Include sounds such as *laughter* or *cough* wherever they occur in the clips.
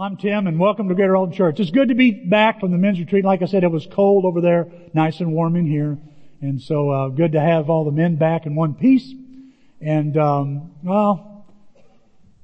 I'm Tim and welcome to Greater Alton Church. It's good to be back from the men's retreat. Like I said, it was cold over there, nice and warm in here. And so, uh, good to have all the men back in one piece. And, um, well,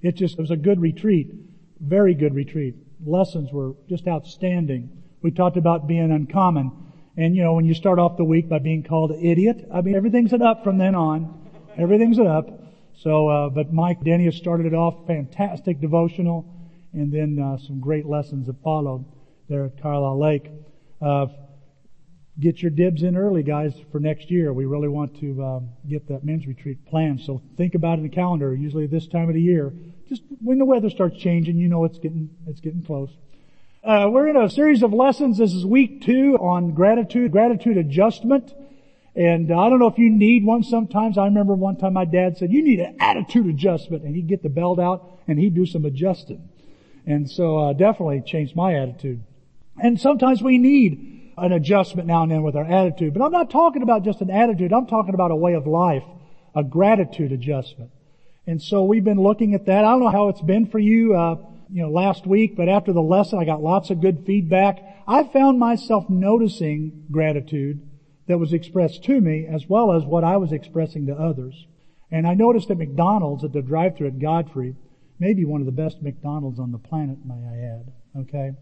it just, it was a good retreat. Very good retreat. Lessons were just outstanding. We talked about being uncommon. And you know, when you start off the week by being called an idiot, I mean, everything's an up from then on. Everything's an up. So, uh, but Mike Denny has started it off fantastic devotional and then uh, some great lessons that followed there at Carlyle Lake. Uh, get your dibs in early, guys, for next year. We really want to um, get that men's retreat planned. So think about it in the calendar. Usually this time of the year, just when the weather starts changing, you know it's getting it's getting close. Uh, we're in a series of lessons. This is week two on gratitude, gratitude adjustment. And I don't know if you need one sometimes. I remember one time my dad said, you need an attitude adjustment. And he'd get the belt out and he'd do some adjusting. And so uh, definitely changed my attitude. And sometimes we need an adjustment now and then with our attitude. But I'm not talking about just an attitude. I'm talking about a way of life, a gratitude adjustment. And so we've been looking at that. I don't know how it's been for you, uh, you know, last week, but after the lesson, I got lots of good feedback. I found myself noticing gratitude that was expressed to me as well as what I was expressing to others. And I noticed at McDonald's at the drive-thru at Godfrey, maybe one of the best McDonald's on the planet, may I add. Okay?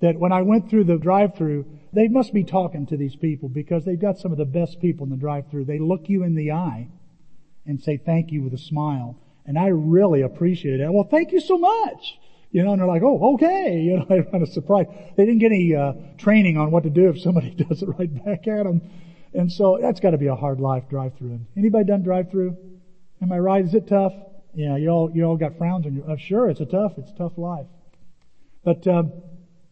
That when I went through the drive-through, they must be talking to these people because they've got some of the best people in the drive-through. They look you in the eye and say thank you with a smile. And I really appreciate it. Well, thank you so much. You know, and they're like, oh, okay. *laughs* You know, I'm kind of surprised. They didn't get any uh, training on what to do if somebody *laughs* does it right back at them. And so that's got to be a hard life drive-through. Anybody done drive-through? Am I right? Is it tough? Yeah, you all, you all got frowns on you. Uh, sure, it's a tough, it's a tough life. But, uh,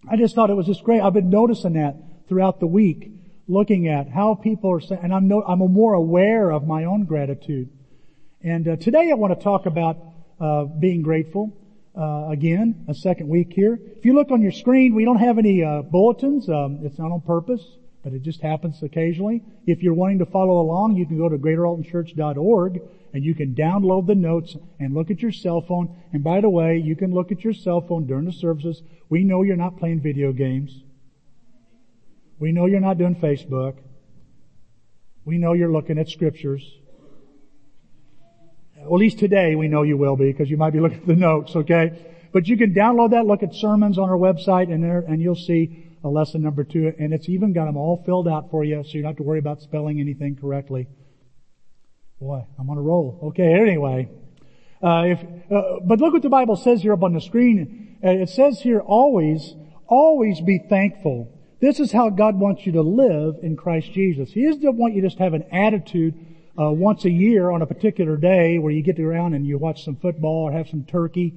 I just thought it was just great. I've been noticing that throughout the week, looking at how people are saying, and I'm no, I'm more aware of my own gratitude. And uh, today I want to talk about uh, being grateful. Uh, again, a second week here. If you look on your screen, we don't have any uh, bulletins. Um, it's not on purpose, but it just happens occasionally. If you're wanting to follow along, you can go to greateraltonchurch.org and you can download the notes and look at your cell phone. And by the way, you can look at your cell phone during the services. We know you're not playing video games. We know you're not doing Facebook. We know you're looking at scriptures. Well, at least today we know you will be because you might be looking at the notes, okay? But you can download that, look at sermons on our website and there, and you'll see a lesson number two, and it's even got them all filled out for you so you don't have to worry about spelling anything correctly. Boy, I'm on a roll. Okay, anyway. Uh, if, uh, but look what the Bible says here up on the screen. Uh, it says here always, always be thankful. This is how God wants you to live in Christ Jesus. He doesn't want you just to have an attitude uh, once a year on a particular day where you get around and you watch some football or have some turkey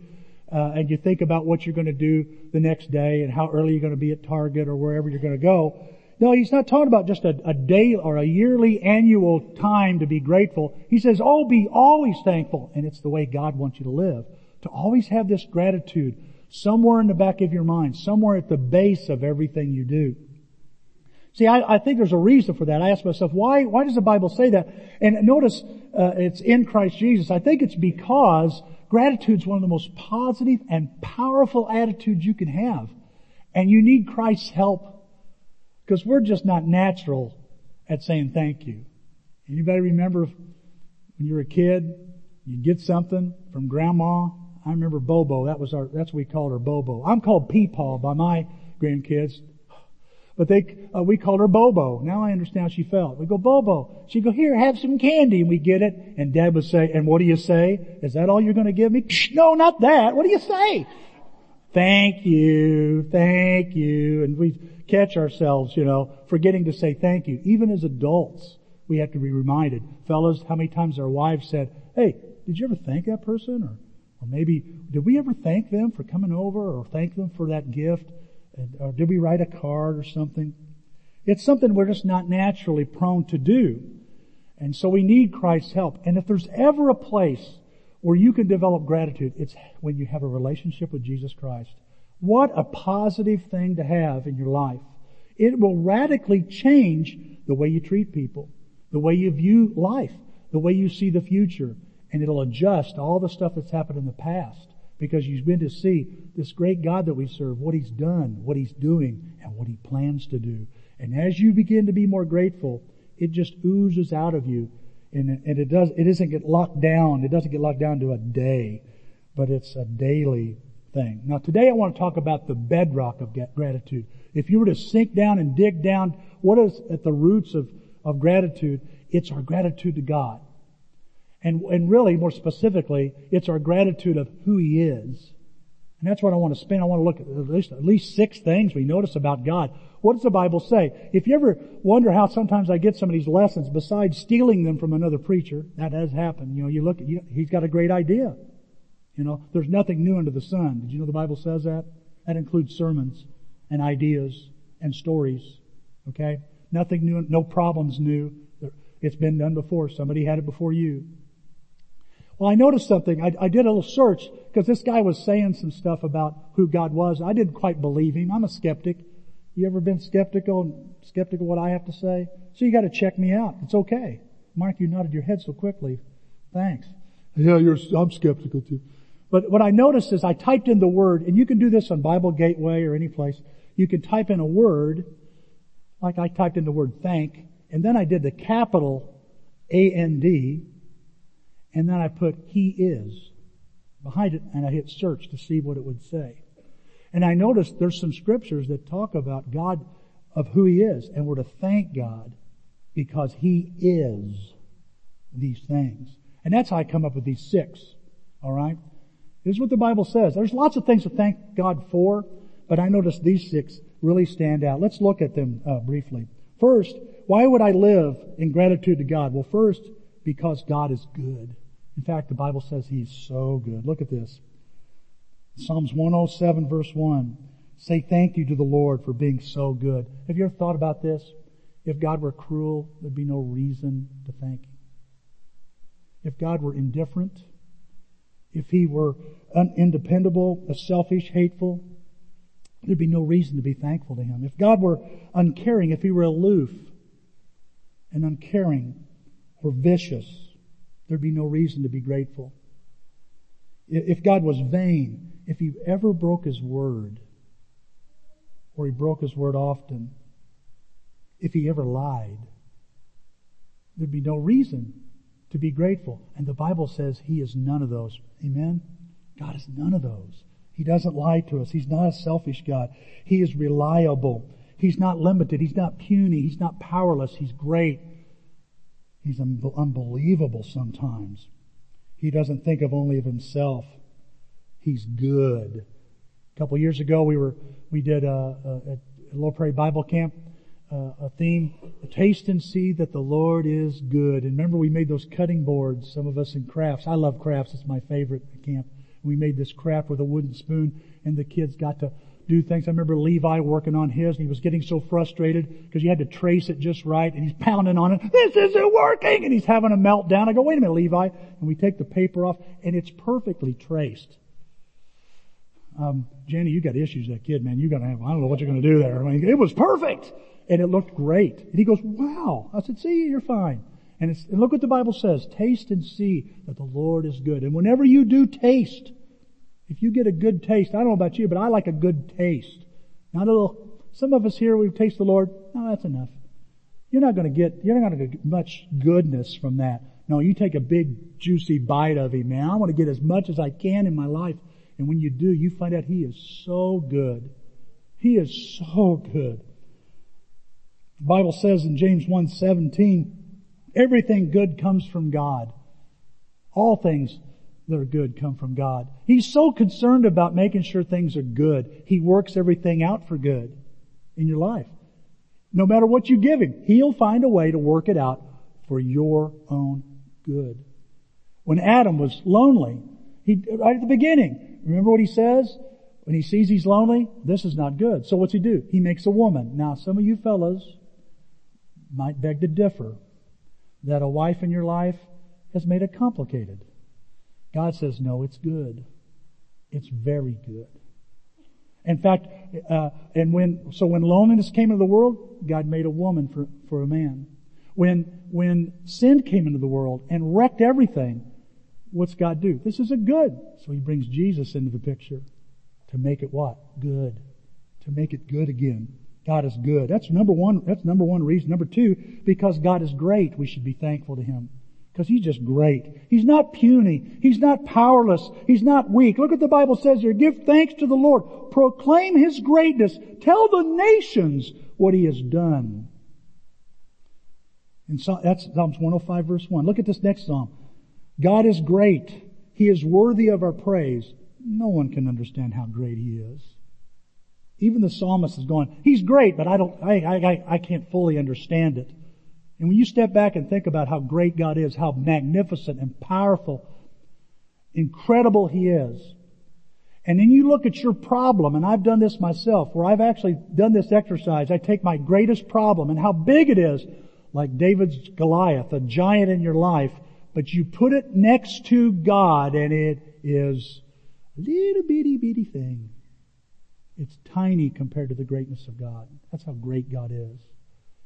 uh, and you think about what you're going to do the next day and how early you're going to be at Target or wherever you're going to go. No, he's not talking about just a, a day or a yearly annual time to be grateful. He says, oh, be always thankful. And it's the way God wants you to live. To always have this gratitude somewhere in the back of your mind, somewhere at the base of everything you do. See, I, I think there's a reason for that. I ask myself, why, why does the Bible say that? And notice, uh, it's in Christ Jesus. I think it's because gratitude is one of the most positive and powerful attitudes you can have. And you need Christ's help because we're just not natural at saying thank you. Anybody remember when you were a kid, you'd get something from grandma? I remember Bobo. That was our, that's what we called her Bobo. I'm called Peepaw by my grandkids. But they, uh, we called her Bobo. Now I understand how she felt. We go, Bobo. She'd go, here, have some candy. And we get it. And dad would say, and what do you say? Is that all you're going to give me? *laughs* no, not that. What do you say? Thank you. Thank you. And we catch ourselves, you know, forgetting to say thank you. Even as adults, we have to be reminded. Fellas, how many times our wives said, hey, did you ever thank that person? Or, or maybe, did we ever thank them for coming over or thank them for that gift? Or did we write a card or something? It's something we're just not naturally prone to do. And so we need Christ's help. And if there's ever a place where you can develop gratitude, it's when you have a relationship with Jesus Christ. What a positive thing to have in your life. It will radically change the way you treat people, the way you view life, the way you see the future, and it'll adjust all the stuff that's happened in the past because you begin to see this great God that we serve, what He's done, what He's doing, and what He plans to do. And as you begin to be more grateful, it just oozes out of you. And, and it does, it doesn't get locked down. It doesn't get locked down to a day, but it's a daily thing. Now today I want to talk about the bedrock of gratitude. If you were to sink down and dig down, what is at the roots of, of gratitude? It's our gratitude to God. And, and really, more specifically, it's our gratitude of who He is. And that's what I want to spend. I want to look at at least, at least six things we notice about God. What does the Bible say? If you ever wonder how sometimes I get some of these lessons, besides stealing them from another preacher, that has happened. You know, you look at, you, he's got a great idea. You know, there's nothing new under the sun. Did you know the Bible says that? That includes sermons and ideas and stories. Okay? Nothing new, no problems new. It's been done before. Somebody had it before you. Well, I noticed something. I, I did a little search because this guy was saying some stuff about who God was. I didn't quite believe him. I'm a skeptic. You ever been skeptical, skeptical what I have to say? So you got to check me out. It's okay. Mark, you nodded your head so quickly. Thanks. Yeah, you're, I'm skeptical too. But what I noticed is I typed in the word, and you can do this on Bible Gateway or any place. You can type in a word, like I typed in the word thank, and then I did the capital A-N-D, and then I put He is behind it, and I hit search to see what it would say. And I noticed there's some scriptures that talk about God of who He is, and we're to thank God because He is these things. And that's how I come up with these six. Alright? This is what the Bible says. There's lots of things to thank God for, but I notice these six really stand out. Let's look at them uh, briefly. First, why would I live in gratitude to God? Well, first, because God is good. In fact, the Bible says He's so good. Look at this. Psalms 107 verse 1. Say thank you to the Lord for being so good. Have you ever thought about this? If God were cruel, there'd be no reason to thank Him. If God were indifferent, if He were un- independable, selfish, hateful, there'd be no reason to be thankful to Him. If God were uncaring, if He were aloof and uncaring or vicious, there'd be no reason to be grateful. If God was vain, if he ever broke his word, or he broke his word often, if he ever lied, there'd be no reason to be grateful. And the Bible says he is none of those. Amen? God is none of those. He doesn't lie to us. He's not a selfish God. He is reliable. He's not limited. He's not puny. He's not powerless. He's great. He's un- unbelievable sometimes. He doesn't think of only of himself. He's good. A couple years ago, we were we did a, a, a Low Prairie Bible Camp uh, a theme: taste and see that the Lord is good. And remember, we made those cutting boards. Some of us in crafts. I love crafts. It's my favorite camp. We made this craft with a wooden spoon, and the kids got to do things. I remember Levi working on his, and he was getting so frustrated because you had to trace it just right, and he's pounding on it. This isn't working, and he's having a meltdown. I go, wait a minute, Levi, and we take the paper off, and it's perfectly traced um, Jenny, you got issues, that kid, man. You gotta have, I don't know what you're gonna do there. I mean, it was perfect. And it looked great. And he goes, wow. I said, see, you're fine. And, it's, and look what the Bible says. Taste and see that the Lord is good. And whenever you do taste, if you get a good taste, I don't know about you, but I like a good taste. Not a little, some of us here, we taste the Lord. No, that's enough. You're not gonna get, you're not gonna get much goodness from that. No, you take a big juicy bite of Him, man. I want to get as much as I can in my life. And when you do, you find out He is so good. He is so good. The Bible says in James 1:17, everything good comes from God. All things that are good come from God. He's so concerned about making sure things are good. He works everything out for good in your life. No matter what you give Him, He'll find a way to work it out for your own good. When Adam was lonely, he, right at the beginning, Remember what he says? When he sees he's lonely, this is not good. So what's he do? He makes a woman. Now some of you fellows might beg to differ that a wife in your life has made it complicated. God says, no, it's good. It's very good. In fact, uh, and when, so when loneliness came into the world, God made a woman for, for a man. When, when sin came into the world and wrecked everything, what's God do? This is a good. So he brings Jesus into the picture to make it what? Good. To make it good again. God is good. That's number one, that's number one reason. Number two, because God is great, we should be thankful to Him. Because He's just great. He's not puny. He's not powerless. He's not weak. Look what the Bible says here. Give thanks to the Lord. Proclaim His greatness. Tell the nations what He has done. And so, that's Psalms 105 verse 1. Look at this next Psalm. God is great. He is worthy of our praise. No one can understand how great He is. Even the psalmist is going, He's great, but I don't, I, I, I can't fully understand it. And when you step back and think about how great God is, how magnificent and powerful, incredible He is, and then you look at your problem, and I've done this myself, where I've actually done this exercise. I take my greatest problem and how big it is, like David's Goliath, a giant in your life, but you put it next to God and it is a little bitty bitty thing. It's tiny compared to the greatness of God. That's how great God is.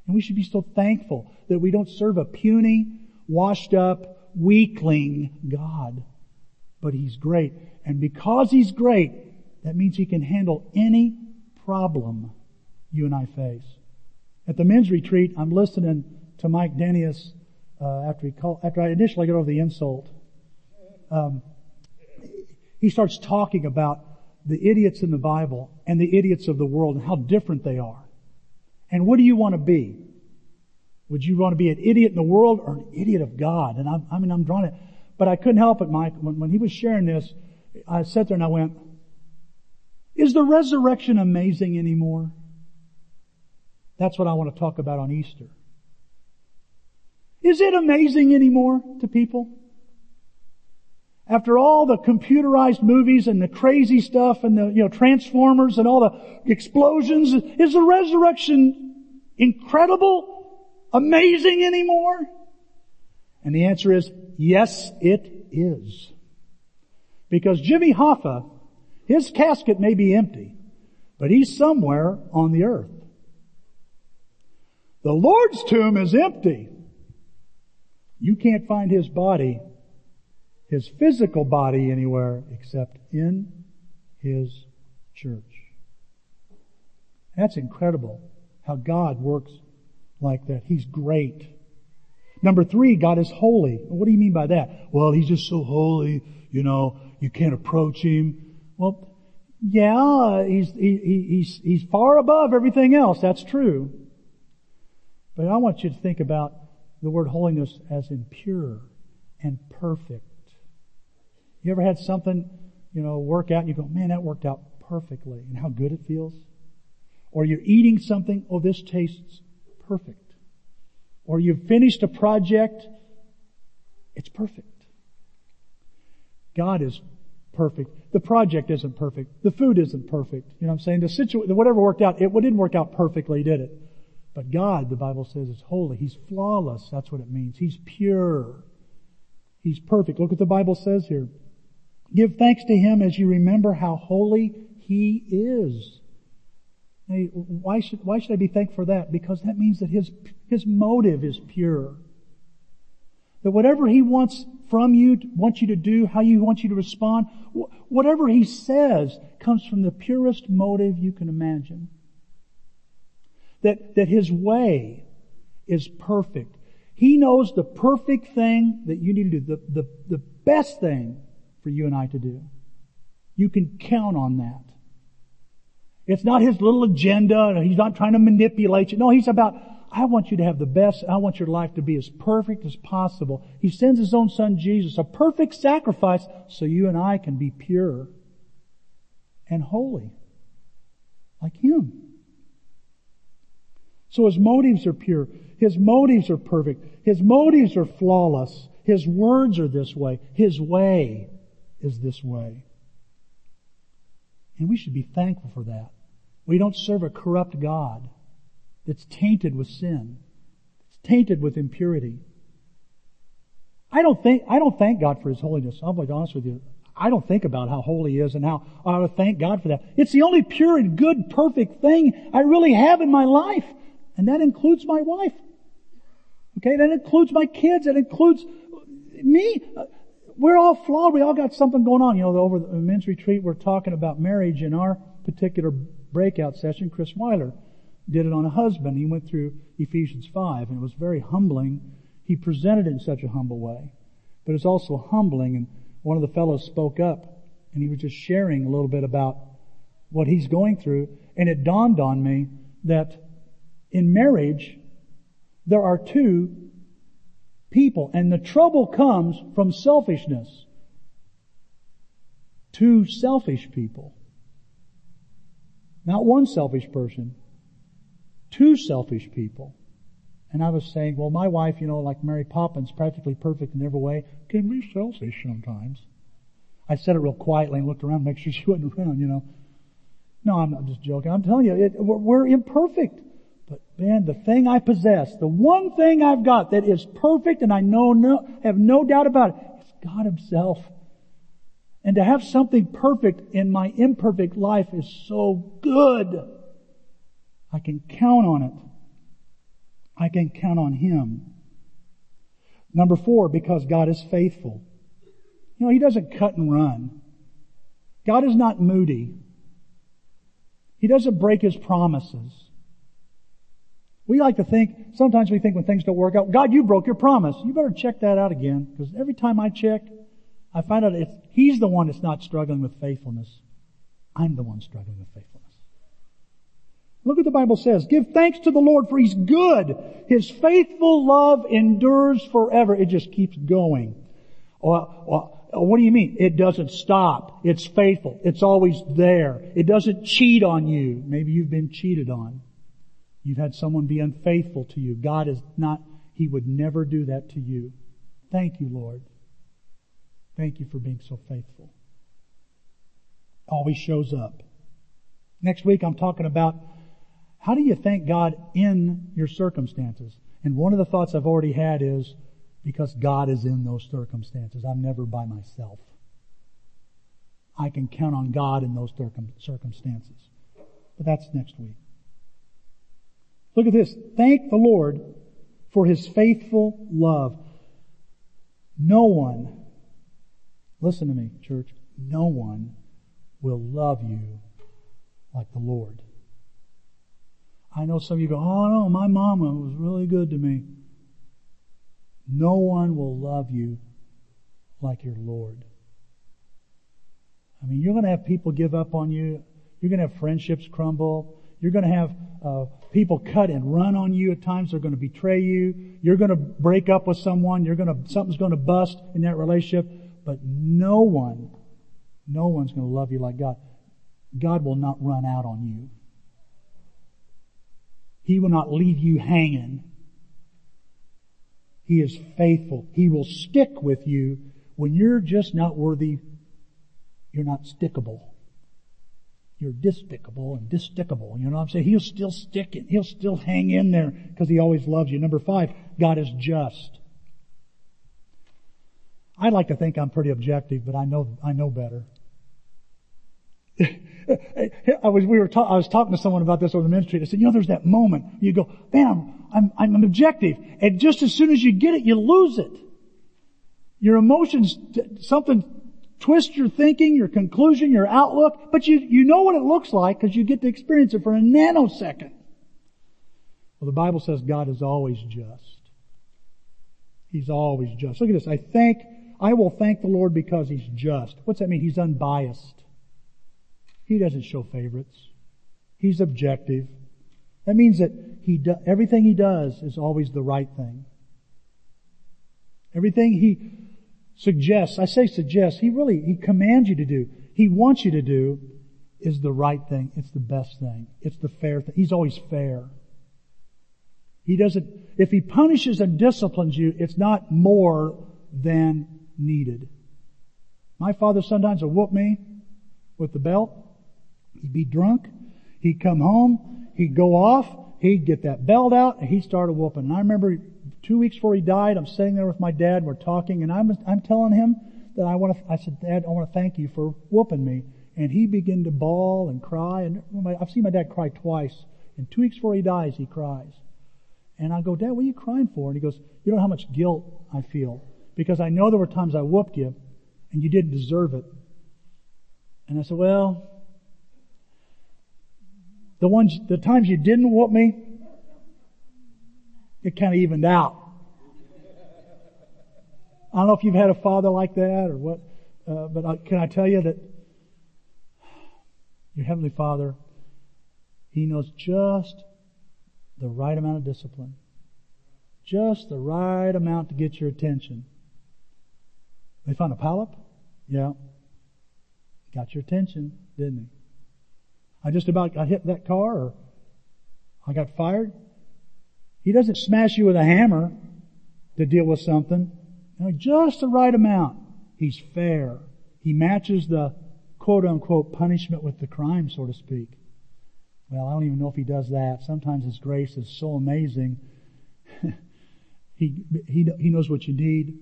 And we should be so thankful that we don't serve a puny, washed up, weakling God. But He's great. And because He's great, that means He can handle any problem you and I face. At the men's retreat, I'm listening to Mike Denius uh, after he called, after I initially got over the insult. Um, he starts talking about the idiots in the Bible and the idiots of the world and how different they are. And what do you want to be? Would you want to be an idiot in the world or an idiot of God? And I, I mean, I'm drawn it, but I couldn't help it, Mike. When, when he was sharing this, I sat there and I went, is the resurrection amazing anymore? That's what I want to talk about on Easter. Is it amazing anymore to people? After all the computerized movies and the crazy stuff and the, you know, transformers and all the explosions, is the resurrection incredible, amazing anymore? And the answer is, yes, it is. Because Jimmy Hoffa, his casket may be empty, but he's somewhere on the earth. The Lord's tomb is empty. You can't find his body his physical body anywhere except in his church. That's incredible how God works like that. He's great. Number three, God is holy. What do you mean by that? Well, he's just so holy, you know, you can't approach him. Well, yeah, he's, he, he's, he's far above everything else. That's true. But I want you to think about the word holiness as in pure and perfect. You ever had something, you know, work out and you go, man, that worked out perfectly and how good it feels? Or you're eating something, oh, this tastes perfect. Or you've finished a project, it's perfect. God is perfect. The project isn't perfect. The food isn't perfect. You know what I'm saying? The situation, whatever worked out, it didn't work out perfectly, did it? But God, the Bible says, is holy. He's flawless. That's what it means. He's pure. He's perfect. Look what the Bible says here. Give thanks to Him as you remember how holy He is. Now, why should, why should I be thankful for that? Because that means that His, His motive is pure. That whatever He wants from you, wants you to do, how He wants you to respond, whatever He says comes from the purest motive you can imagine. That, that His way is perfect. He knows the perfect thing that you need to do, the, the, the best thing for you and I to do. You can count on that. It's not his little agenda. He's not trying to manipulate you. No, he's about, I want you to have the best. I want your life to be as perfect as possible. He sends his own son Jesus, a perfect sacrifice, so you and I can be pure and holy like him. So his motives are pure. His motives are perfect. His motives are flawless. His words are this way. His way is this way. And we should be thankful for that. We don't serve a corrupt God that's tainted with sin. It's tainted with impurity. I don't think, I don't thank God for His holiness. I'll be honest with you. I don't think about how holy He is and how I ought to thank God for that. It's the only pure and good, perfect thing I really have in my life. And that includes my wife. Okay, that includes my kids. That includes me we're all flawed. We all got something going on. You know, over the men's retreat, we're talking about marriage in our particular breakout session. Chris Weiler did it on a husband. He went through Ephesians 5 and it was very humbling. He presented it in such a humble way, but it's also humbling. And one of the fellows spoke up and he was just sharing a little bit about what he's going through. And it dawned on me that in marriage, there are two people and the trouble comes from selfishness. Two selfish people. Not one selfish person. Two selfish people. And I was saying, well, my wife, you know, like Mary Poppins, practically perfect in every way, can be selfish sometimes. I said it real quietly and looked around to make sure *laughs* she wasn't around, you know. No, I'm not just joking. I'm telling you, it, we're, we're imperfect. But man, the thing I possess, the one thing I've got that is perfect and I know no, have no doubt about it, is God Himself. And to have something perfect in my imperfect life is so good. I can count on it. I can count on Him. Number four, because God is faithful. You know, He doesn't cut and run. God is not moody. He doesn't break His promises. We like to think, sometimes we think when things don't work out, God, you broke your promise. You better check that out again, because every time I check, I find out it's, He's the one that's not struggling with faithfulness. I'm the one struggling with faithfulness. Look what the Bible says. Give thanks to the Lord for He's good. His faithful love endures forever. It just keeps going. what do you mean? It doesn't stop. It's faithful. It's always there. It doesn't cheat on you. Maybe you've been cheated on. You've had someone be unfaithful to you. God is not, He would never do that to you. Thank you, Lord. Thank you for being so faithful. Always shows up. Next week I'm talking about how do you thank God in your circumstances? And one of the thoughts I've already had is because God is in those circumstances. I'm never by myself. I can count on God in those circumstances. But that's next week. Look at this. Thank the Lord for His faithful love. No one, listen to me, church, no one will love you like the Lord. I know some of you go, oh no, my mama was really good to me. No one will love you like your Lord. I mean, you're going to have people give up on you. You're going to have friendships crumble. You're going to have uh, people cut and run on you at times. They're going to betray you. You're going to break up with someone. You're going to something's going to bust in that relationship. But no one, no one's going to love you like God. God will not run out on you. He will not leave you hanging. He is faithful. He will stick with you when you're just not worthy. You're not stickable you're despicable and distickable. You know what I'm saying? He'll still stick it. He'll still hang in there because he always loves you. Number five, God is just. I like to think I'm pretty objective, but I know, I know better. *laughs* I was, we were ta- I was talking to someone about this on the ministry. I said, you know, there's that moment you go, man, I'm, I'm, I'm objective. And just as soon as you get it, you lose it. Your emotions, something twist your thinking, your conclusion, your outlook, but you, you know what it looks like because you get to experience it for a nanosecond. Well, the Bible says God is always just. He's always just. Look at this. I thank, I will thank the Lord because He's just. What's that mean? He's unbiased. He doesn't show favorites. He's objective. That means that he do, everything he does is always the right thing. Everything he suggests, I say suggests, he really, he commands you to do, he wants you to do is the right thing. It's the best thing. It's the fair thing. He's always fair. He doesn't, if he punishes and disciplines you, it's not more than needed. My father sometimes would whoop me with the belt. He'd be drunk. He'd come home. He'd go off. He'd get that belt out and he'd started whooping. And I remember two weeks before he died, I'm sitting there with my dad, we're talking, and I'm, I'm telling him that I want to, I said, Dad, I want to thank you for whooping me. And he began to bawl and cry, and I've seen my dad cry twice. And two weeks before he dies, he cries. And I go, Dad, what are you crying for? And he goes, you know how much guilt I feel. Because I know there were times I whooped you, and you didn't deserve it. And I said, well, the ones, the times you didn't whoop me, it kind of evened out. I don't know if you've had a father like that or what, uh, but I, can I tell you that your Heavenly Father, He knows just the right amount of discipline. Just the right amount to get your attention. They found a polyp? Yeah. Got your attention, didn't he? I just about got hit that car or I got fired. He doesn't smash you with a hammer to deal with something. Just the right amount. He's fair. He matches the quote unquote punishment with the crime, so to speak. Well, I don't even know if he does that. Sometimes his grace is so amazing. *laughs* he, he, he knows what you need.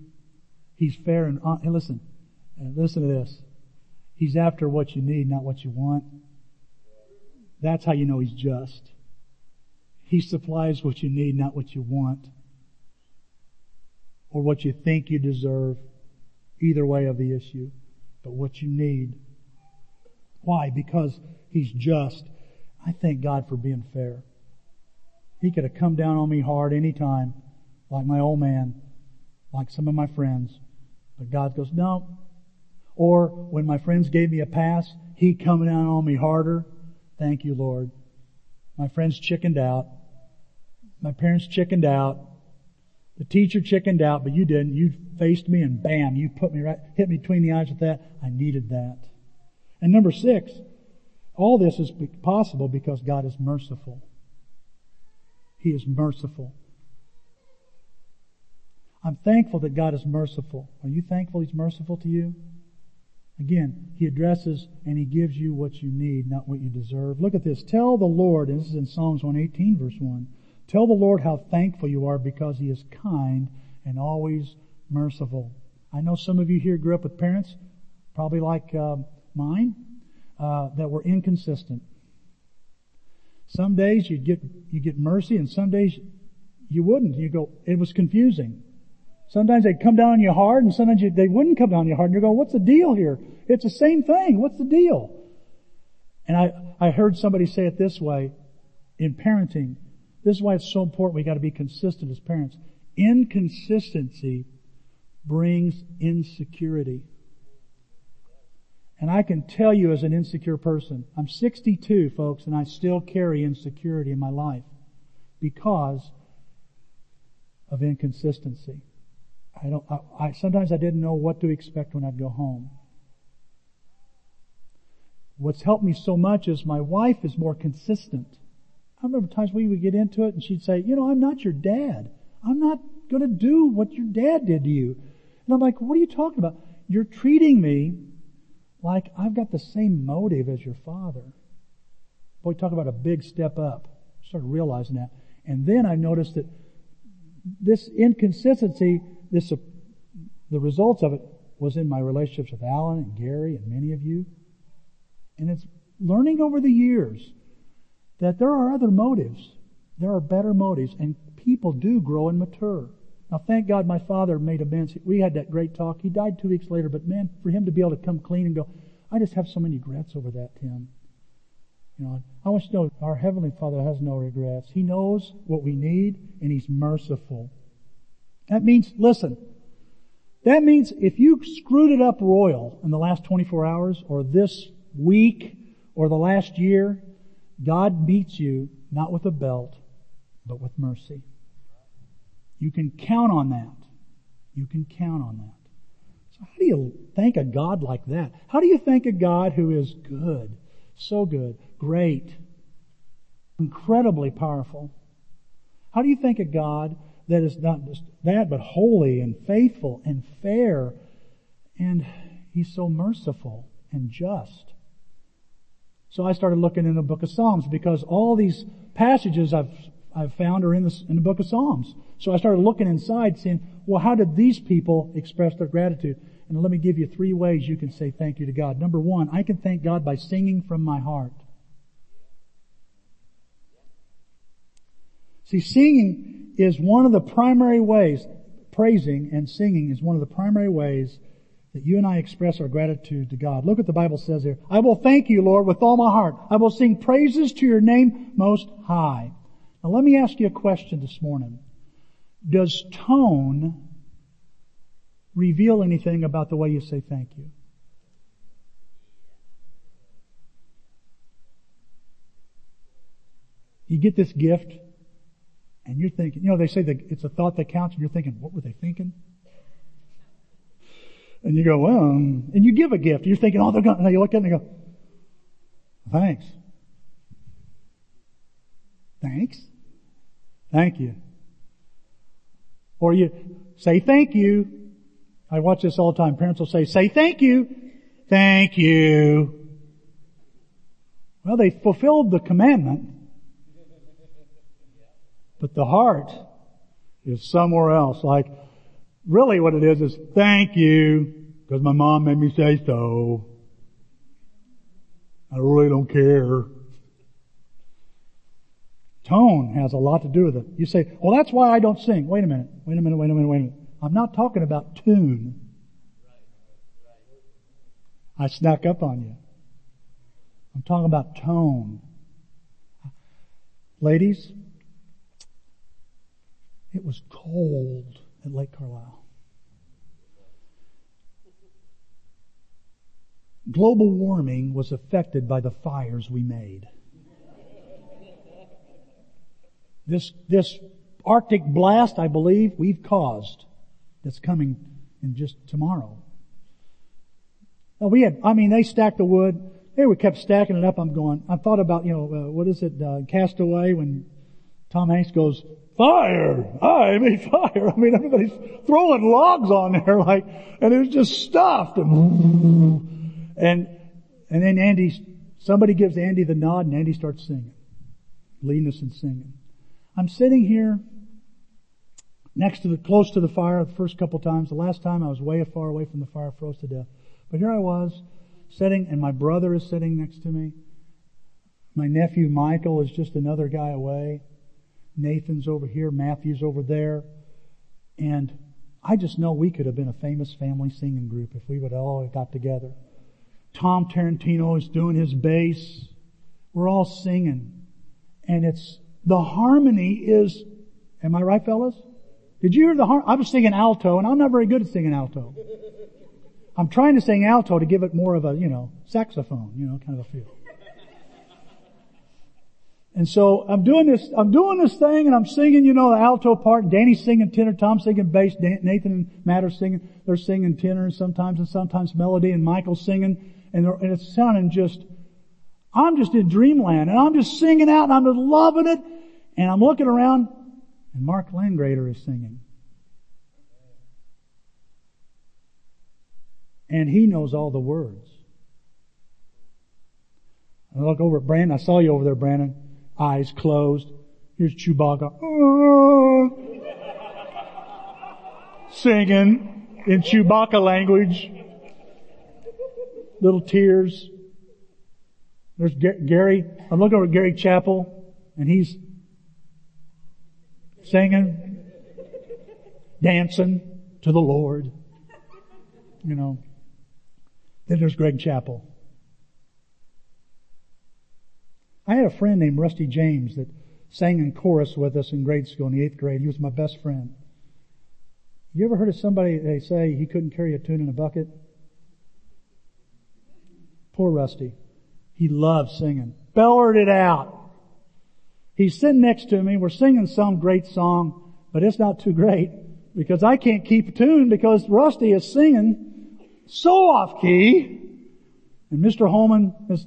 He's fair and, uh, and listen, and listen to this. He's after what you need, not what you want. That's how you know he's just. He supplies what you need, not what you want. Or what you think you deserve. Either way of the issue. But what you need. Why? Because he's just. I thank God for being fair. He could have come down on me hard any time, like my old man, like some of my friends. But God goes, no. Or when my friends gave me a pass, he coming down on me harder. Thank you, Lord. My friends chickened out. My parents chickened out. The teacher chickened out, but you didn't. You faced me and bam, you put me right, hit me between the eyes with that. I needed that. And number six, all this is possible because God is merciful. He is merciful. I'm thankful that God is merciful. Are you thankful He's merciful to you? Again, He addresses and He gives you what you need, not what you deserve. Look at this. Tell the Lord, and this is in Psalms 118 verse 1. Tell the Lord how thankful you are because He is kind and always merciful. I know some of you here grew up with parents, probably like uh, mine, uh, that were inconsistent. Some days you'd get you get mercy, and some days you wouldn't. You go, it was confusing. Sometimes they'd come down on you hard, and sometimes you, they wouldn't come down on you hard. And you go, what's the deal here? It's the same thing. What's the deal? And I I heard somebody say it this way in parenting. This is why it's so important. We got to be consistent as parents. Inconsistency brings insecurity. And I can tell you as an insecure person, I'm 62 folks and I still carry insecurity in my life because of inconsistency. I don't, I, I, sometimes I didn't know what to expect when I'd go home. What's helped me so much is my wife is more consistent. I remember times we would get into it and she'd say, you know, I'm not your dad. I'm not going to do what your dad did to you. And I'm like, what are you talking about? You're treating me like I've got the same motive as your father. Boy, talk about a big step up. I started realizing that. And then I noticed that this inconsistency, this, the results of it was in my relationships with Alan and Gary and many of you. And it's learning over the years that there are other motives. There are better motives and people do grow and mature. Now, thank God my father made amends. We had that great talk. He died two weeks later, but man, for him to be able to come clean and go, I just have so many regrets over that, Tim. You know, I want you to know our Heavenly Father has no regrets. He knows what we need and He's merciful. That means, listen, that means if you screwed it up royal in the last 24 hours or this week or the last year, God meets you not with a belt, but with mercy. You can count on that. You can count on that. So how do you thank a God like that? How do you thank a God who is good, so good, great, incredibly powerful? How do you thank a God that is not just that, but holy and faithful and fair, and He's so merciful and just? So I started looking in the book of Psalms because all these passages I've I've found are in the, in the book of Psalms. So I started looking inside saying, well, how did these people express their gratitude? And let me give you three ways you can say thank you to God. Number one, I can thank God by singing from my heart. See, singing is one of the primary ways, praising and singing is one of the primary ways that you and I express our gratitude to God. Look what the Bible says here. I will thank you, Lord, with all my heart. I will sing praises to your name most high. Now let me ask you a question this morning. Does tone reveal anything about the way you say thank you? You get this gift and you're thinking, you know, they say that it's a thought that counts and you're thinking, what were they thinking? And you go, well, um, and you give a gift. You're thinking, oh, they're going, and you look at it and go, thanks. Thanks. Thank you. Or you say thank you. I watch this all the time. Parents will say, say thank you. Thank you. Well, they fulfilled the commandment, but the heart is somewhere else. Like, really what it is is thank you, because my mom made me say so. I really don't care. Tone has a lot to do with it. You say, well that's why I don't sing. Wait a minute, wait a minute, wait a minute, wait a minute. I'm not talking about tune. I snuck up on you. I'm talking about tone. Ladies, it was cold at Lake Carlyle. Global warming was affected by the fires we made. This, this Arctic blast, I believe, we've caused that's coming in just tomorrow. We had, I mean, they stacked the wood. They were kept stacking it up. I'm going, I thought about, you know, uh, what is it, uh, Castaway when Tom Hanks goes, fire! I made fire. *laughs* I mean, everybody's throwing logs on there *laughs* like, and it was just stuffed. And, *laughs* and, and then Andy, somebody gives Andy the nod and Andy starts singing. Leading us in singing. I'm sitting here next to the, close to the fire the first couple times. The last time I was way far away from the fire, froze to death. But here I was, sitting, and my brother is sitting next to me. My nephew Michael is just another guy away. Nathan's over here, Matthew's over there. And I just know we could have been a famous family singing group if we would all got together. Tom Tarantino is doing his bass. We're all singing. And it's, the harmony is, am I right fellas? Did you hear the harmony? I was singing alto and I'm not very good at singing alto. I'm trying to sing alto to give it more of a, you know, saxophone, you know, kind of a feel. And so I'm doing this, I'm doing this thing and I'm singing, you know, the alto part. Danny's singing tenor, Tom's singing bass, Nathan and Matt are singing, they're singing tenor sometimes and sometimes melody and Michael's singing and, and it's sounding just, I'm just in dreamland and I'm just singing out and I'm just loving it and I'm looking around and Mark Langrader is singing. And he knows all the words. I look over at Brandon. I saw you over there, Brandon. Eyes closed. Here's Chewbacca. Ah. Singing in Chewbacca language. Little tears. There's Gary. I'm looking over at Gary Chappell and he's singing, dancing to the Lord. You know. Then there's Greg Chappell. I had a friend named Rusty James that sang in chorus with us in grade school in the eighth grade. He was my best friend. You ever heard of somebody they say he couldn't carry a tune in a bucket? Poor Rusty. He loved singing. Bellered it out. He's sitting next to me. We're singing some great song, but it's not too great because I can't keep a tune because Rusty is singing so off key. And Mr. Holman is,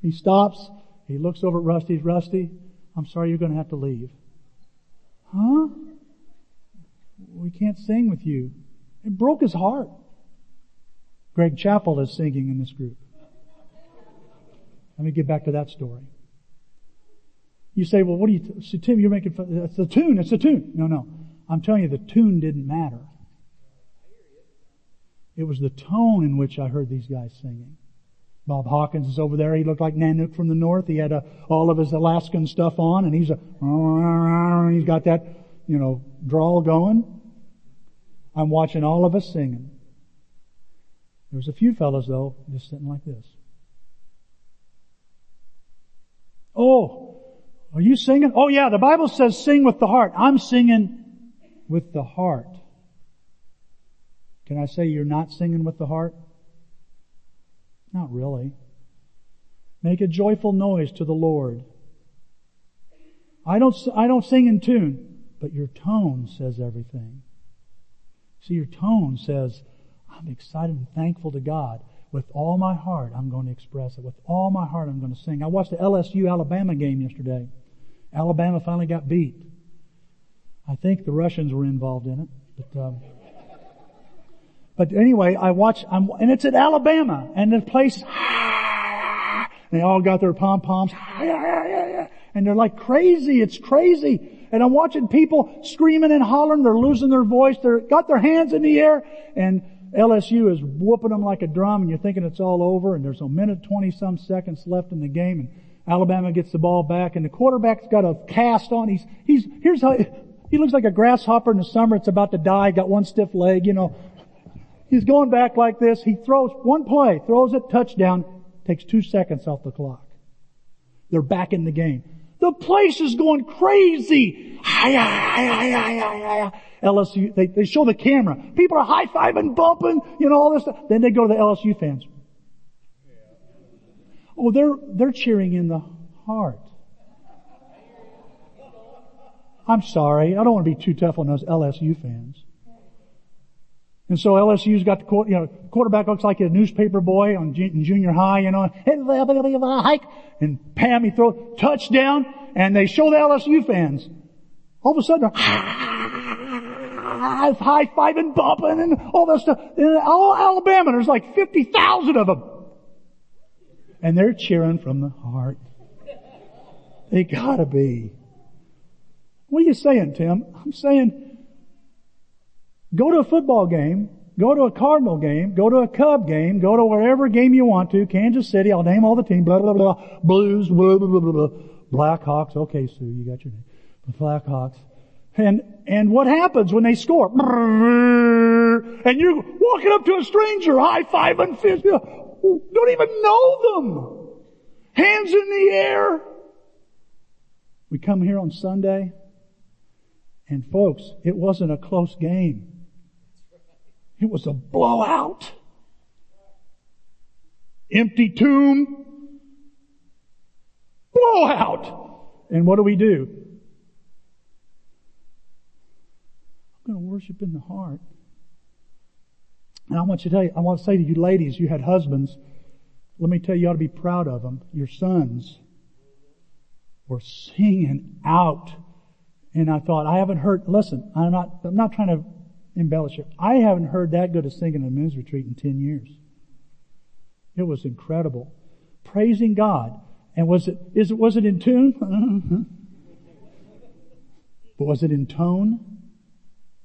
he stops. He looks over at Rusty. Rusty, I'm sorry you're going to have to leave. Huh? We can't sing with you. It broke his heart. Greg Chappell is singing in this group. Let me get back to that story. You say, well, what do you, so Tim, you're making fun, it's the tune, it's the tune. No, no. I'm telling you, the tune didn't matter. It was the tone in which I heard these guys singing. Bob Hawkins is over there. He looked like Nanook from the north. He had a, all of his Alaskan stuff on and he's a, he's got that, you know, drawl going. I'm watching all of us singing. There was a few fellows though, just sitting like this. Oh, are you singing? Oh yeah, the Bible says sing with the heart. I'm singing with the heart. Can I say you're not singing with the heart? Not really. Make a joyful noise to the Lord. I don't, I don't sing in tune, but your tone says everything. See, your tone says, I'm excited and thankful to God. With all my heart, I'm going to express it. With all my heart, I'm going to sing. I watched the LSU Alabama game yesterday. Alabama finally got beat. I think the Russians were involved in it, but, um, but anyway, I watch, I'm, and it's at Alabama, and the place, *laughs* they all got their pom poms, *laughs* and they're like crazy. It's crazy. And I'm watching people screaming and hollering. They're losing their voice. They're got their hands in the air, and LSU is whooping them like a drum, and you're thinking it's all over. And there's a minute twenty some seconds left in the game, and Alabama gets the ball back, and the quarterback's got a cast on. He's he's here's how he looks like a grasshopper in the summer. It's about to die. Got one stiff leg, you know. He's going back like this. He throws one play, throws it, touchdown, takes two seconds off the clock. They're back in the game. The place is going crazy. LSU, they, they show the camera. People are high-fiving, bumping, you know, all this stuff. Then they go to the LSU fans. Oh, they're, they're cheering in the heart. I'm sorry. I don't want to be too tough on those LSU fans. And so LSU's got the you know quarterback looks like a newspaper boy on junior high, you know, hike and Pam he throws touchdown, and they show the LSU fans. All of a sudden, ah, high fiving, bumping, and all that stuff. And all Alabama, there's like fifty thousand of them, and they're cheering from the heart. They gotta be. What are you saying, Tim? I'm saying Go to a football game, go to a Cardinal game, go to a Cub game, go to wherever game you want to, Kansas City, I'll name all the teams, blah, blah, blah, Blues, blah, blah, blah, blah, Blackhawks, okay Sue, you got your name. The Blackhawks. And, and what happens when they score? And you're walking up to a stranger, high-fiving, fist, don't even know them. Hands in the air. We come here on Sunday, and folks, it wasn't a close game. It was a blowout. Empty tomb. Blowout. And what do we do? I'm going to worship in the heart. And I want you to tell you, I want to say to you ladies, you had husbands. Let me tell you, you ought to be proud of them. Your sons were singing out. And I thought, I haven't heard, listen, I'm not, I'm not trying to embellish it. I haven't heard that good of singing in a men's retreat in 10 years. It was incredible. Praising God. And was it, is it, was it in tune? *laughs* but was it in tone?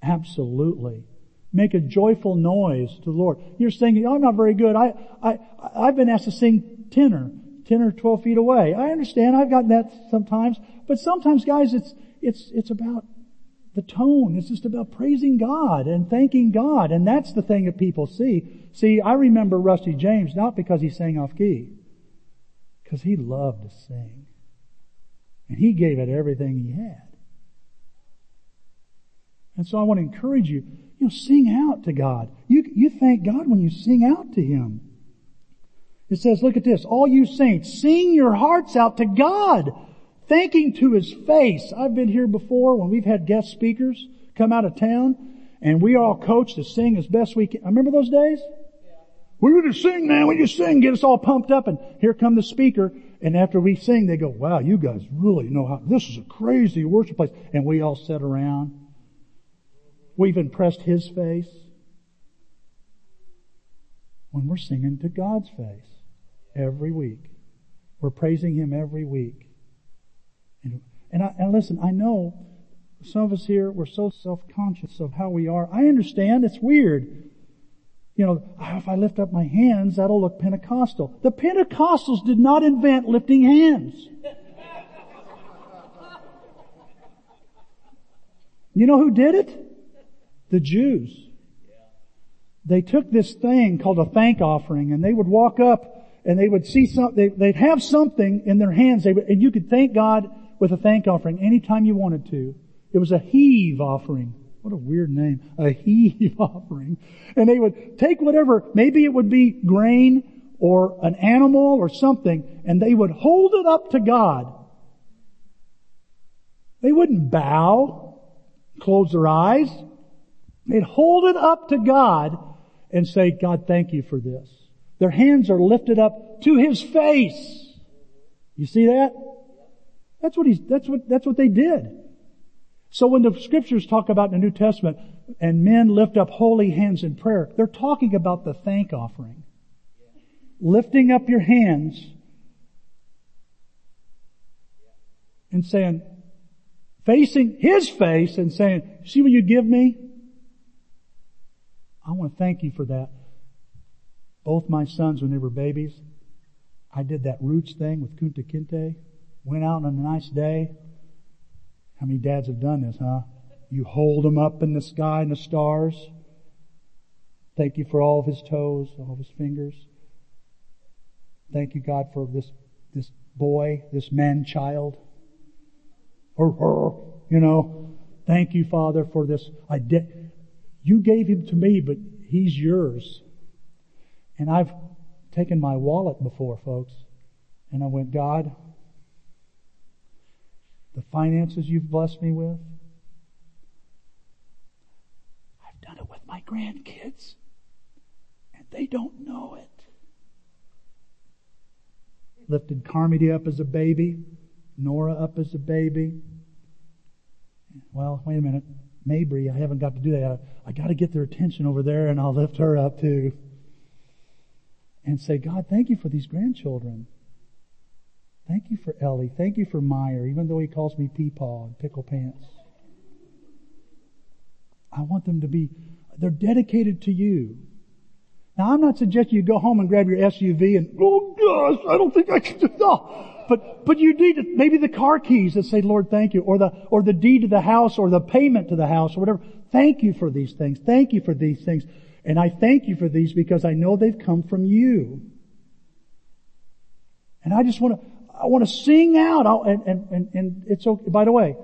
Absolutely. Make a joyful noise to the Lord. You're singing, oh, I'm not very good. I, I, I've been asked to sing tenor, 10 or 12 feet away. I understand. I've gotten that sometimes. But sometimes, guys, it's, it's, it's about the tone. It's just about praising God and thanking God. And that's the thing that people see. See, I remember Rusty James not because he sang off key, because he loved to sing. And he gave it everything he had. And so I want to encourage you, you know, sing out to God. You, you thank God when you sing out to Him. It says, look at this, all you saints, sing your hearts out to God thanking to his face. I've been here before when we've had guest speakers come out of town and we all coached to sing as best we can. I remember those days? We're going to sing, man. We just sing, get us all pumped up. And here come the speaker. And after we sing, they go, wow, you guys really know how, this is a crazy worship place. And we all sat around. We've impressed his face. When we're singing to God's face every week. We're praising him every week. And, I, and listen, I know some of us here, we're so self-conscious of how we are. I understand it's weird. You know, ah, if I lift up my hands, that'll look Pentecostal. The Pentecostals did not invent lifting hands. *laughs* You know who did it? The Jews. they took this thing called a thank offering and they would walk up and they would see something, they, would have something in their hands and you could thank God with a thank offering anytime you wanted to. It was a heave offering. What a weird name. A *laughs* heave offering. And they would take whatever, maybe it would be grain or an animal or something, and they would hold it up to God. They wouldn't bow, close their eyes. They'd hold it up to God and say, God, thank you for this. Their hands are lifted up to His face. You see that? That's what he's, that's what, that's what they did. So when the scriptures talk about in the New Testament, and men lift up holy hands in prayer, they're talking about the thank offering. Lifting up your hands and saying, facing his face and saying, see what you give me? I want to thank you for that. Both my sons, when they were babies, I did that roots thing with Kunta Kinte. Went out on a nice day. How many dads have done this, huh? You hold him up in the sky and the stars. Thank you for all of his toes, all of his fingers. Thank you, God, for this, this boy, this man child. Or her, you know. Thank you, Father, for this. I did, you gave him to me, but he's yours. And I've taken my wallet before, folks, and I went, God, the finances you've blessed me with, I've done it with my grandkids, and they don't know it. Lifted Carmody up as a baby, Nora up as a baby. Well, wait a minute. Mabry, I haven't got to do that. I, I got to get their attention over there and I'll lift her up too and say, God, thank you for these grandchildren. Thank you for Ellie. Thank you for Meyer, even though he calls me Peepaw and Pickle Pants. I want them to be, they're dedicated to you. Now I'm not suggesting you go home and grab your SUV and, oh gosh, I don't think I can do that. But, but you need maybe the car keys that say, Lord, thank you, or the, or the deed to the house, or the payment to the house, or whatever. Thank you for these things. Thank you for these things. And I thank you for these because I know they've come from you. And I just want to, I want to sing out. And, and, and, and it's okay. By the way,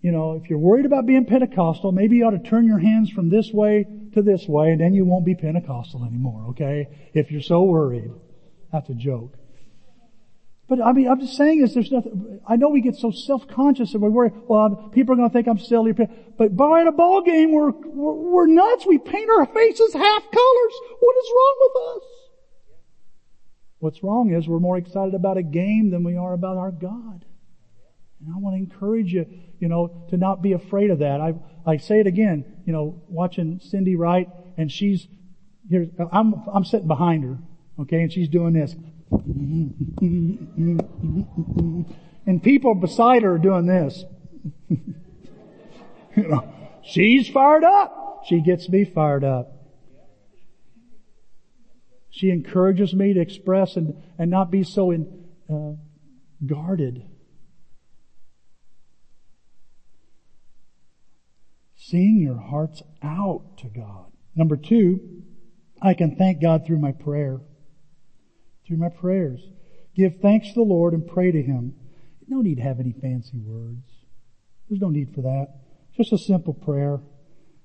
you know, if you're worried about being Pentecostal, maybe you ought to turn your hands from this way to this way and then you won't be Pentecostal anymore, okay? If you're so worried. That's a joke. But I mean, I'm just saying is there's nothing, I know we get so self-conscious and we worry, well, people are going to think I'm silly. But by a ball game, we're, we're, we're nuts. We paint our faces half colors. What is wrong with us? What's wrong is we're more excited about a game than we are about our God. And I want to encourage you, you know, to not be afraid of that. I, I say it again, you know, watching Cindy Wright and she's, here, I'm, I'm sitting behind her, okay, and she's doing this. And people beside her are doing this. *laughs* you know, she's fired up. She gets me fired up. She encourages me to express and, and not be so in, uh, guarded. Seeing your hearts out to God. Number two, I can thank God through my prayer through my prayers. Give thanks to the Lord and pray to Him. No need to have any fancy words. There's no need for that. Just a simple prayer.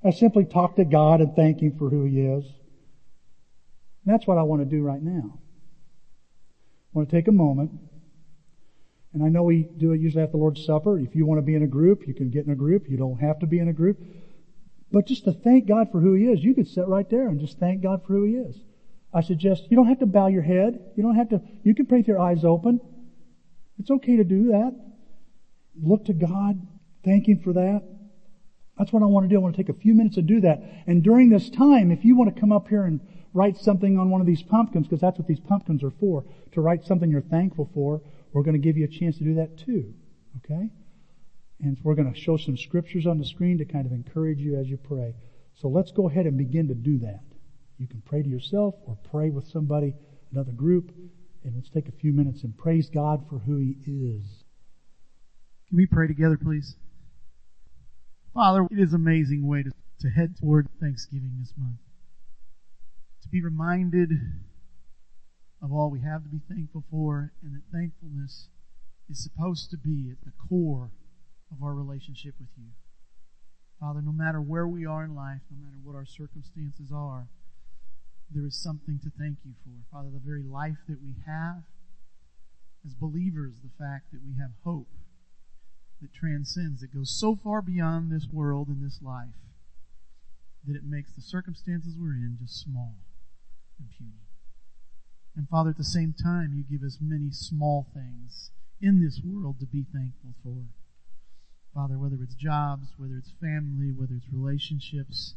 I simply talk to God and thank Him for who He is. And that's what I want to do right now. I want to take a moment. And I know we do it usually at the Lord's Supper. If you want to be in a group, you can get in a group. You don't have to be in a group. But just to thank God for who He is, you could sit right there and just thank God for who He is. I suggest you don't have to bow your head. You don't have to, you can pray with your eyes open. It's okay to do that. Look to God. Thank Him for that. That's what I want to do. I want to take a few minutes to do that. And during this time, if you want to come up here and write something on one of these pumpkins, because that's what these pumpkins are for, to write something you're thankful for, we're going to give you a chance to do that too. Okay? And we're going to show some scriptures on the screen to kind of encourage you as you pray. So let's go ahead and begin to do that. You can pray to yourself or pray with somebody, another group, and let's take a few minutes and praise God for who He is. Can we pray together, please? Father, it is an amazing way to, to head toward Thanksgiving this month. To be reminded of all we have to be thankful for, and that thankfulness is supposed to be at the core of our relationship with you. Father, no matter where we are in life, no matter what our circumstances are, there is something to thank you for. Father, the very life that we have as believers, the fact that we have hope that transcends, that goes so far beyond this world and this life, that it makes the circumstances we're in just small and puny. And Father, at the same time, you give us many small things in this world to be thankful for. Father, whether it's jobs, whether it's family, whether it's relationships,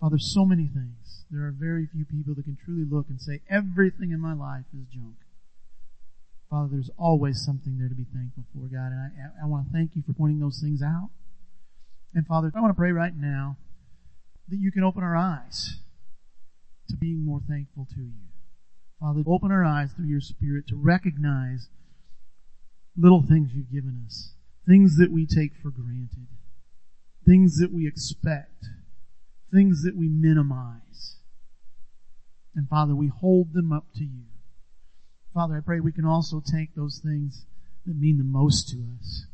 Father, so many things. There are very few people that can truly look and say, everything in my life is junk. Father, there's always something there to be thankful for, God, and I, I want to thank you for pointing those things out. And Father, I want to pray right now that you can open our eyes to being more thankful to you. Father, open our eyes through your Spirit to recognize little things you've given us, things that we take for granted, things that we expect, things that we minimize. And Father, we hold them up to you. Father, I pray we can also take those things that mean the most to us.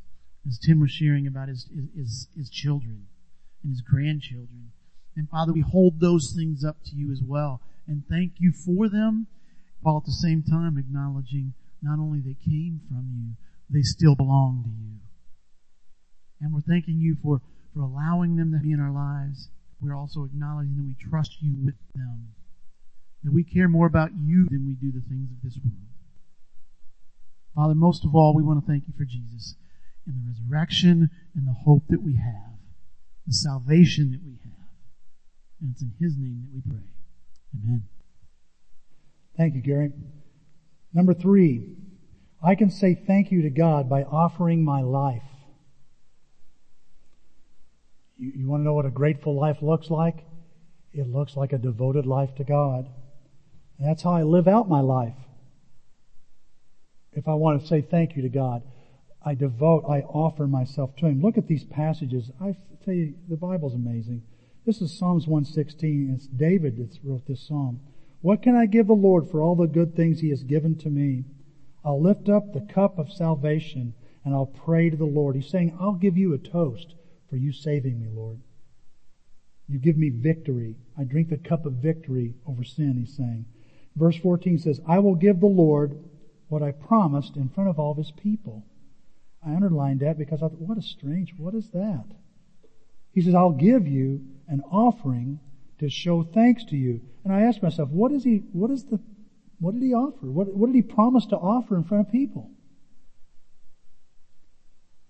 As Tim was sharing about his, his, his children and his grandchildren. And Father, we hold those things up to you as well and thank you for them while at the same time acknowledging not only they came from you, they still belong to you. And we're thanking you for, for allowing them to be in our lives. We're also acknowledging that we trust you with them. That we care more about you than we do the things of this world. Father, most of all, we want to thank you for Jesus and the resurrection and the hope that we have, the salvation that we have. And it's in His name that we pray. Amen. Thank you, Gary. Number three, I can say thank you to God by offering my life. You, you want to know what a grateful life looks like? It looks like a devoted life to God. And that's how I live out my life. If I want to say thank you to God, I devote, I offer myself to Him. Look at these passages. I tell you, the Bible's amazing. This is Psalms 116. It's David that wrote this psalm. What can I give the Lord for all the good things He has given to me? I'll lift up the cup of salvation and I'll pray to the Lord. He's saying, I'll give you a toast for you saving me, Lord. You give me victory. I drink the cup of victory over sin, he's saying. Verse 14 says, I will give the Lord what I promised in front of all his people. I underlined that because I thought, what a strange, what is that? He says, I'll give you an offering to show thanks to you. And I asked myself, what is he, what is the, what did he offer? What, what did he promise to offer in front of people?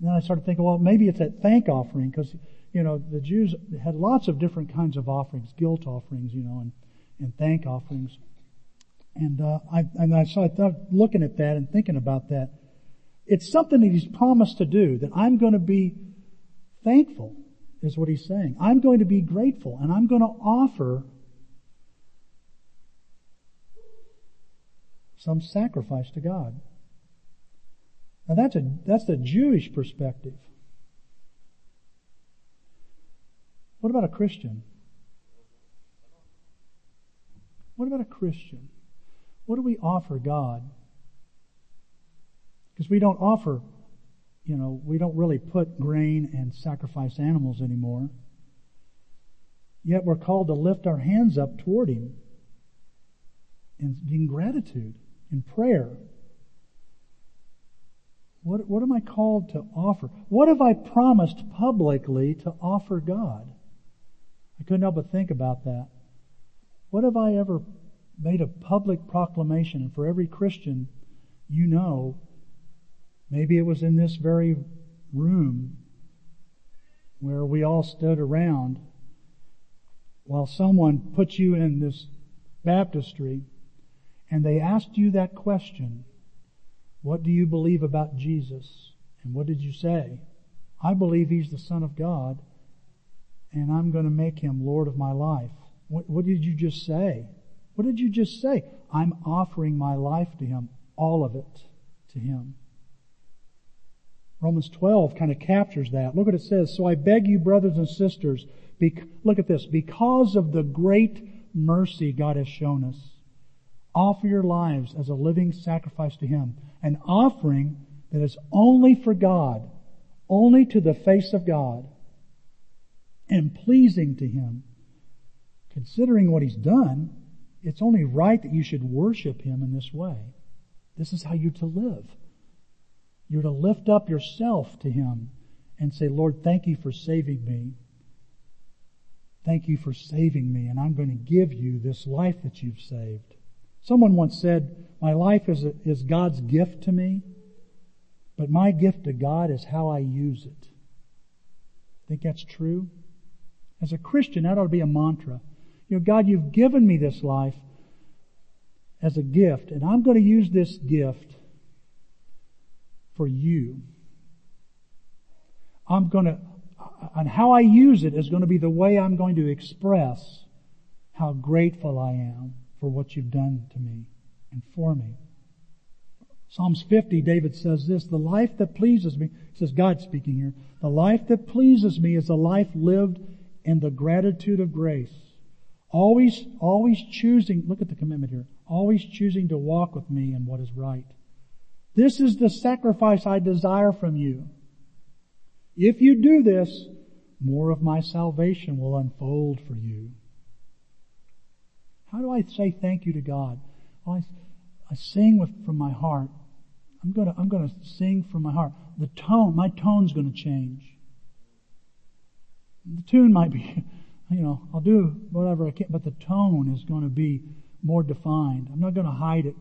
And then I started thinking, well, maybe it's that thank offering because, you know, the Jews had lots of different kinds of offerings, guilt offerings, you know, and, and thank offerings. And, uh, I, and I started looking at that and thinking about that. It's something that he's promised to do, that I'm going to be thankful is what he's saying. I'm going to be grateful and I'm going to offer some sacrifice to God. Now that's a, that's the Jewish perspective. What about a Christian? What about a Christian? What do we offer God? Because we don't offer you know, we don't really put grain and sacrifice animals anymore. Yet we're called to lift our hands up toward Him in, in gratitude, in prayer. What, what am I called to offer? What have I promised publicly to offer God? I couldn't help but think about that. What have I ever made a public proclamation? And for every Christian, you know, Maybe it was in this very room where we all stood around while someone put you in this baptistry and they asked you that question, what do you believe about Jesus? And what did you say? I believe he's the son of God and I'm going to make him Lord of my life. What, what did you just say? What did you just say? I'm offering my life to him, all of it to him. Romans 12 kind of captures that. Look what it says. So I beg you, brothers and sisters, look at this, because of the great mercy God has shown us. Offer your lives as a living sacrifice to Him, an offering that is only for God, only to the face of God, and pleasing to Him. Considering what He's done, it's only right that you should worship Him in this way. This is how you're to live. You're to lift up yourself to Him and say, Lord, thank you for saving me. Thank you for saving me, and I'm going to give you this life that you've saved. Someone once said, my life is, a, is God's gift to me, but my gift to God is how I use it. Think that's true? As a Christian, that ought to be a mantra. You know, God, you've given me this life as a gift, and I'm going to use this gift for you. I'm to, and how I use it is going to be the way I'm going to express how grateful I am for what you've done to me and for me. Psalms 50, David says this, the life that pleases me, says God speaking here, the life that pleases me is a life lived in the gratitude of grace. Always, always choosing, look at the commitment here, always choosing to walk with me in what is right. This is the sacrifice I desire from you. If you do this, more of my salvation will unfold for you. How do I say thank you to God? Well, I, I sing with, from my heart. I'm gonna, I'm gonna sing from my heart. The tone, my tone's gonna change. The tune might be, *laughs* you know, I'll do whatever I can, but the tone is gonna be more defined. I'm not gonna hide it.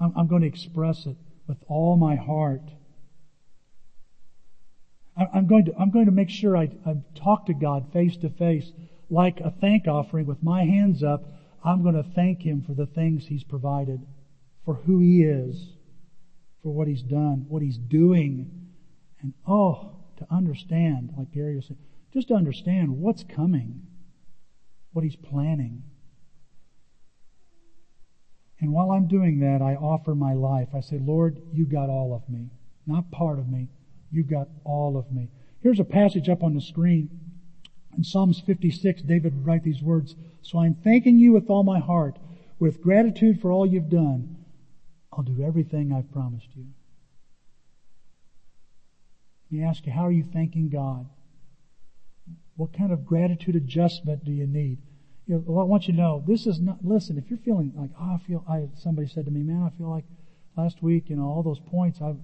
I'm, I'm going to express it with all my heart. I'm going to, I'm going to make sure I, I talk to God face to face like a thank offering with my hands up. I'm going to thank Him for the things He's provided, for who He is, for what He's done, what He's doing. And oh, to understand, like Gary was saying, just to understand what's coming, what He's planning. And while I'm doing that, I offer my life. I say, Lord, you got all of me, not part of me. You got all of me. Here's a passage up on the screen. In Psalms 56, David would write these words. So I'm thanking you with all my heart, with gratitude for all you've done. I'll do everything I've promised you. Let me ask you, how are you thanking God? What kind of gratitude adjustment do you need? You know, I want you to know, this is not, listen, if you're feeling like, oh, I feel, I, somebody said to me, man, I feel like last week, you know, all those points, I,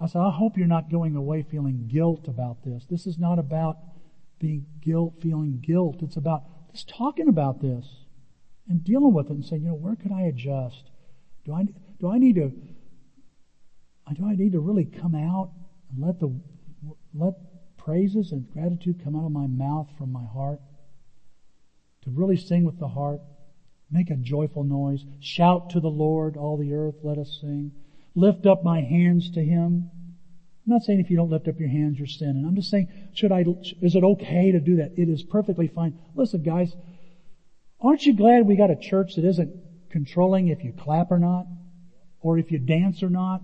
I said, I hope you're not going away feeling guilt about this. This is not about being guilt, feeling guilt. It's about just talking about this and dealing with it and saying, you know, where could I adjust? Do I, do I need to, do I need to really come out and let the, let praises and gratitude come out of my mouth from my heart? To really sing with the heart, make a joyful noise, shout to the Lord, all the earth, let us sing, lift up my hands to Him. I'm not saying if you don't lift up your hands, you're sinning. I'm just saying, should I, is it okay to do that? It is perfectly fine. Listen guys, aren't you glad we got a church that isn't controlling if you clap or not? Or if you dance or not?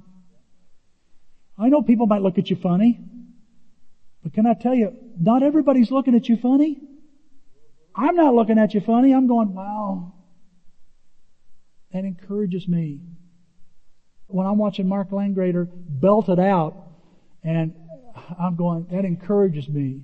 I know people might look at you funny, but can I tell you, not everybody's looking at you funny. I'm not looking at you funny. I'm going, wow. That encourages me. When I'm watching Mark Langrader belt it out, and I'm going, that encourages me.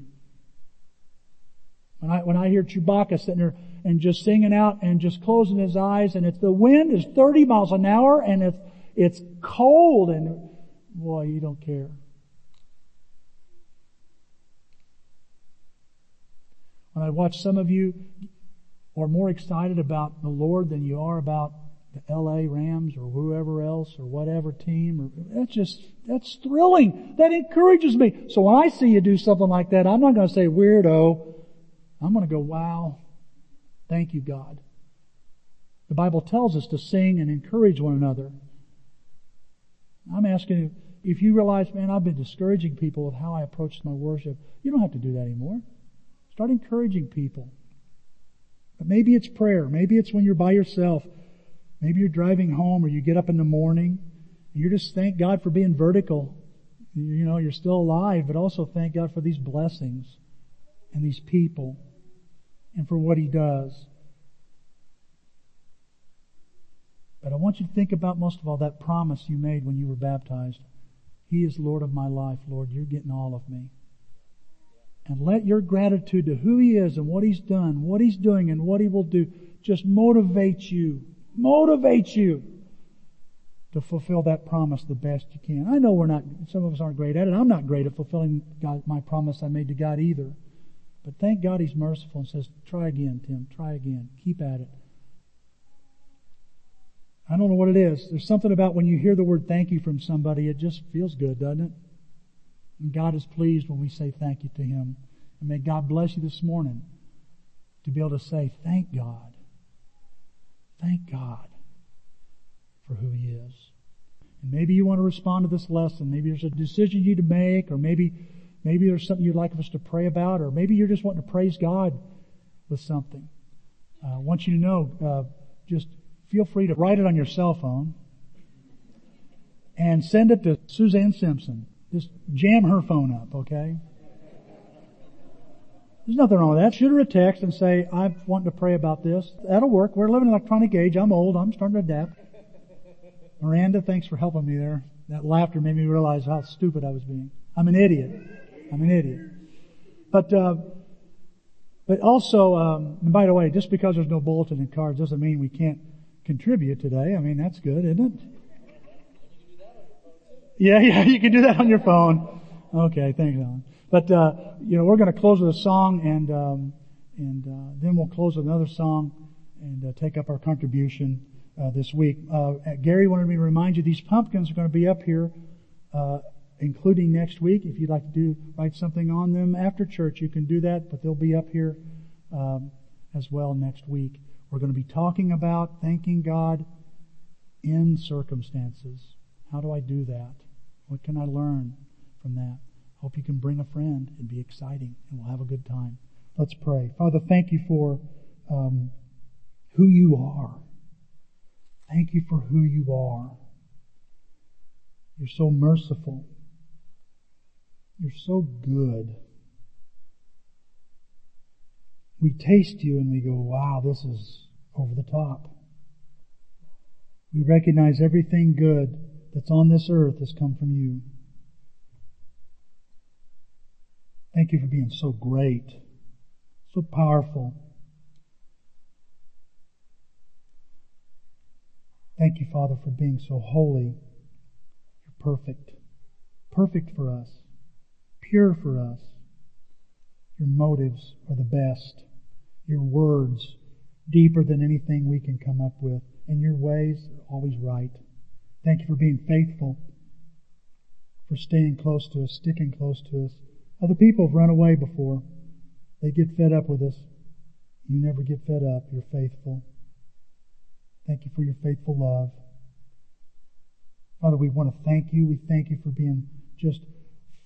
When I, when I hear Chewbacca sitting there and just singing out and just closing his eyes and it's the wind is 30 miles an hour and it's, it's cold and boy, you don't care. When I watch some of you are more excited about the Lord than you are about the LA Rams or whoever else or whatever team or that's just that's thrilling. That encourages me. So when I see you do something like that, I'm not going to say weirdo. I'm going to go, wow. Thank you, God. The Bible tells us to sing and encourage one another. I'm asking you, if you realize, man, I've been discouraging people with how I approach my worship, you don't have to do that anymore. Start encouraging people. But maybe it's prayer. Maybe it's when you're by yourself. Maybe you're driving home or you get up in the morning and you just thank God for being vertical. You know, you're still alive, but also thank God for these blessings and these people and for what He does. But I want you to think about most of all that promise you made when you were baptized. He is Lord of my life, Lord. You're getting all of me. And let your gratitude to who He is and what He's done, what He's doing and what He will do just motivate you. Motivate you to fulfill that promise the best you can. I know we're not, some of us aren't great at it. I'm not great at fulfilling God, my promise I made to God either. But thank God He's merciful and says, try again, Tim. Try again. Keep at it. I don't know what it is. There's something about when you hear the word thank you from somebody, it just feels good, doesn't it? And God is pleased when we say thank you to Him. And may God bless you this morning to be able to say, thank God. Thank God for who He is. And maybe you want to respond to this lesson. Maybe there's a decision you need to make, or maybe, maybe there's something you'd like us to pray about, or maybe you're just wanting to praise God with something. Uh, I want you to know, uh, just feel free to write it on your cell phone and send it to Suzanne Simpson. Just jam her phone up, okay? There's nothing wrong with that. Shoot her a text and say, I want to pray about this. That'll work. We're living in electronic age. I'm old. I'm starting to adapt. Miranda, thanks for helping me there. That laughter made me realize how stupid I was being. I'm an idiot. I'm an idiot. But, uh, but also, um, and by the way, just because there's no bulletin and cards doesn't mean we can't contribute today. I mean, that's good, isn't it? Yeah, *laughs* yeah, you can do that on your phone. Okay, thanks, Alan. But uh, you know, we're going to close with a song, and um, and uh, then we'll close with another song and uh, take up our contribution uh, this week. Uh, Gary wanted me to remind you these pumpkins are going to be up here, uh, including next week. If you'd like to do write something on them after church, you can do that, but they'll be up here um, as well next week. We're going to be talking about thanking God in circumstances. How do I do that? What can I learn from that? Hope you can bring a friend It'd be exciting, and we'll have a good time. Let's pray. Father, thank you for um, who you are. Thank you for who you are. You're so merciful. You're so good. We taste you and we go, wow, this is over the top. We recognize everything good that's on this earth has come from you. Thank you for being so great, so powerful. Thank you, Father, for being so holy. You're perfect. Perfect for us. Pure for us. Your motives are the best. Your words deeper than anything we can come up with. And your ways are always right. Thank you for being faithful, for staying close to us, sticking close to us. Other people have run away before. They get fed up with us. You never get fed up. You're faithful. Thank you for your faithful love. Father, we want to thank you. We thank you for being just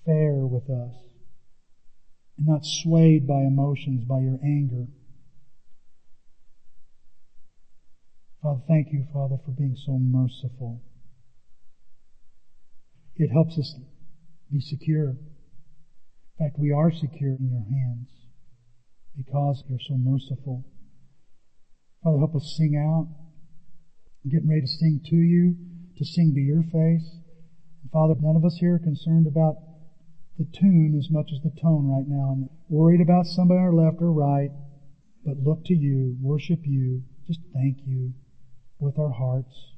fair with us and not swayed by emotions, by your anger. Father, thank you, Father, for being so merciful. It helps us be secure. In fact, we are secure in your hands because you're so merciful. Father, help us sing out. I'm getting ready to sing to you, to sing to your face. And Father, none of us here are concerned about the tune as much as the tone right now. I'm worried about somebody on our left or right, but look to you, worship you, just thank you with our hearts.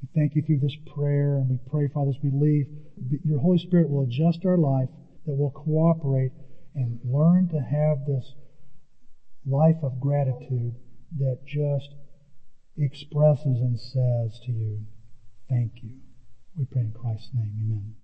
We thank you through this prayer and we pray, Father, as we leave, your Holy Spirit will adjust our life, that we'll cooperate and learn to have this life of gratitude that just expresses and says to you, thank you. We pray in Christ's name. Amen.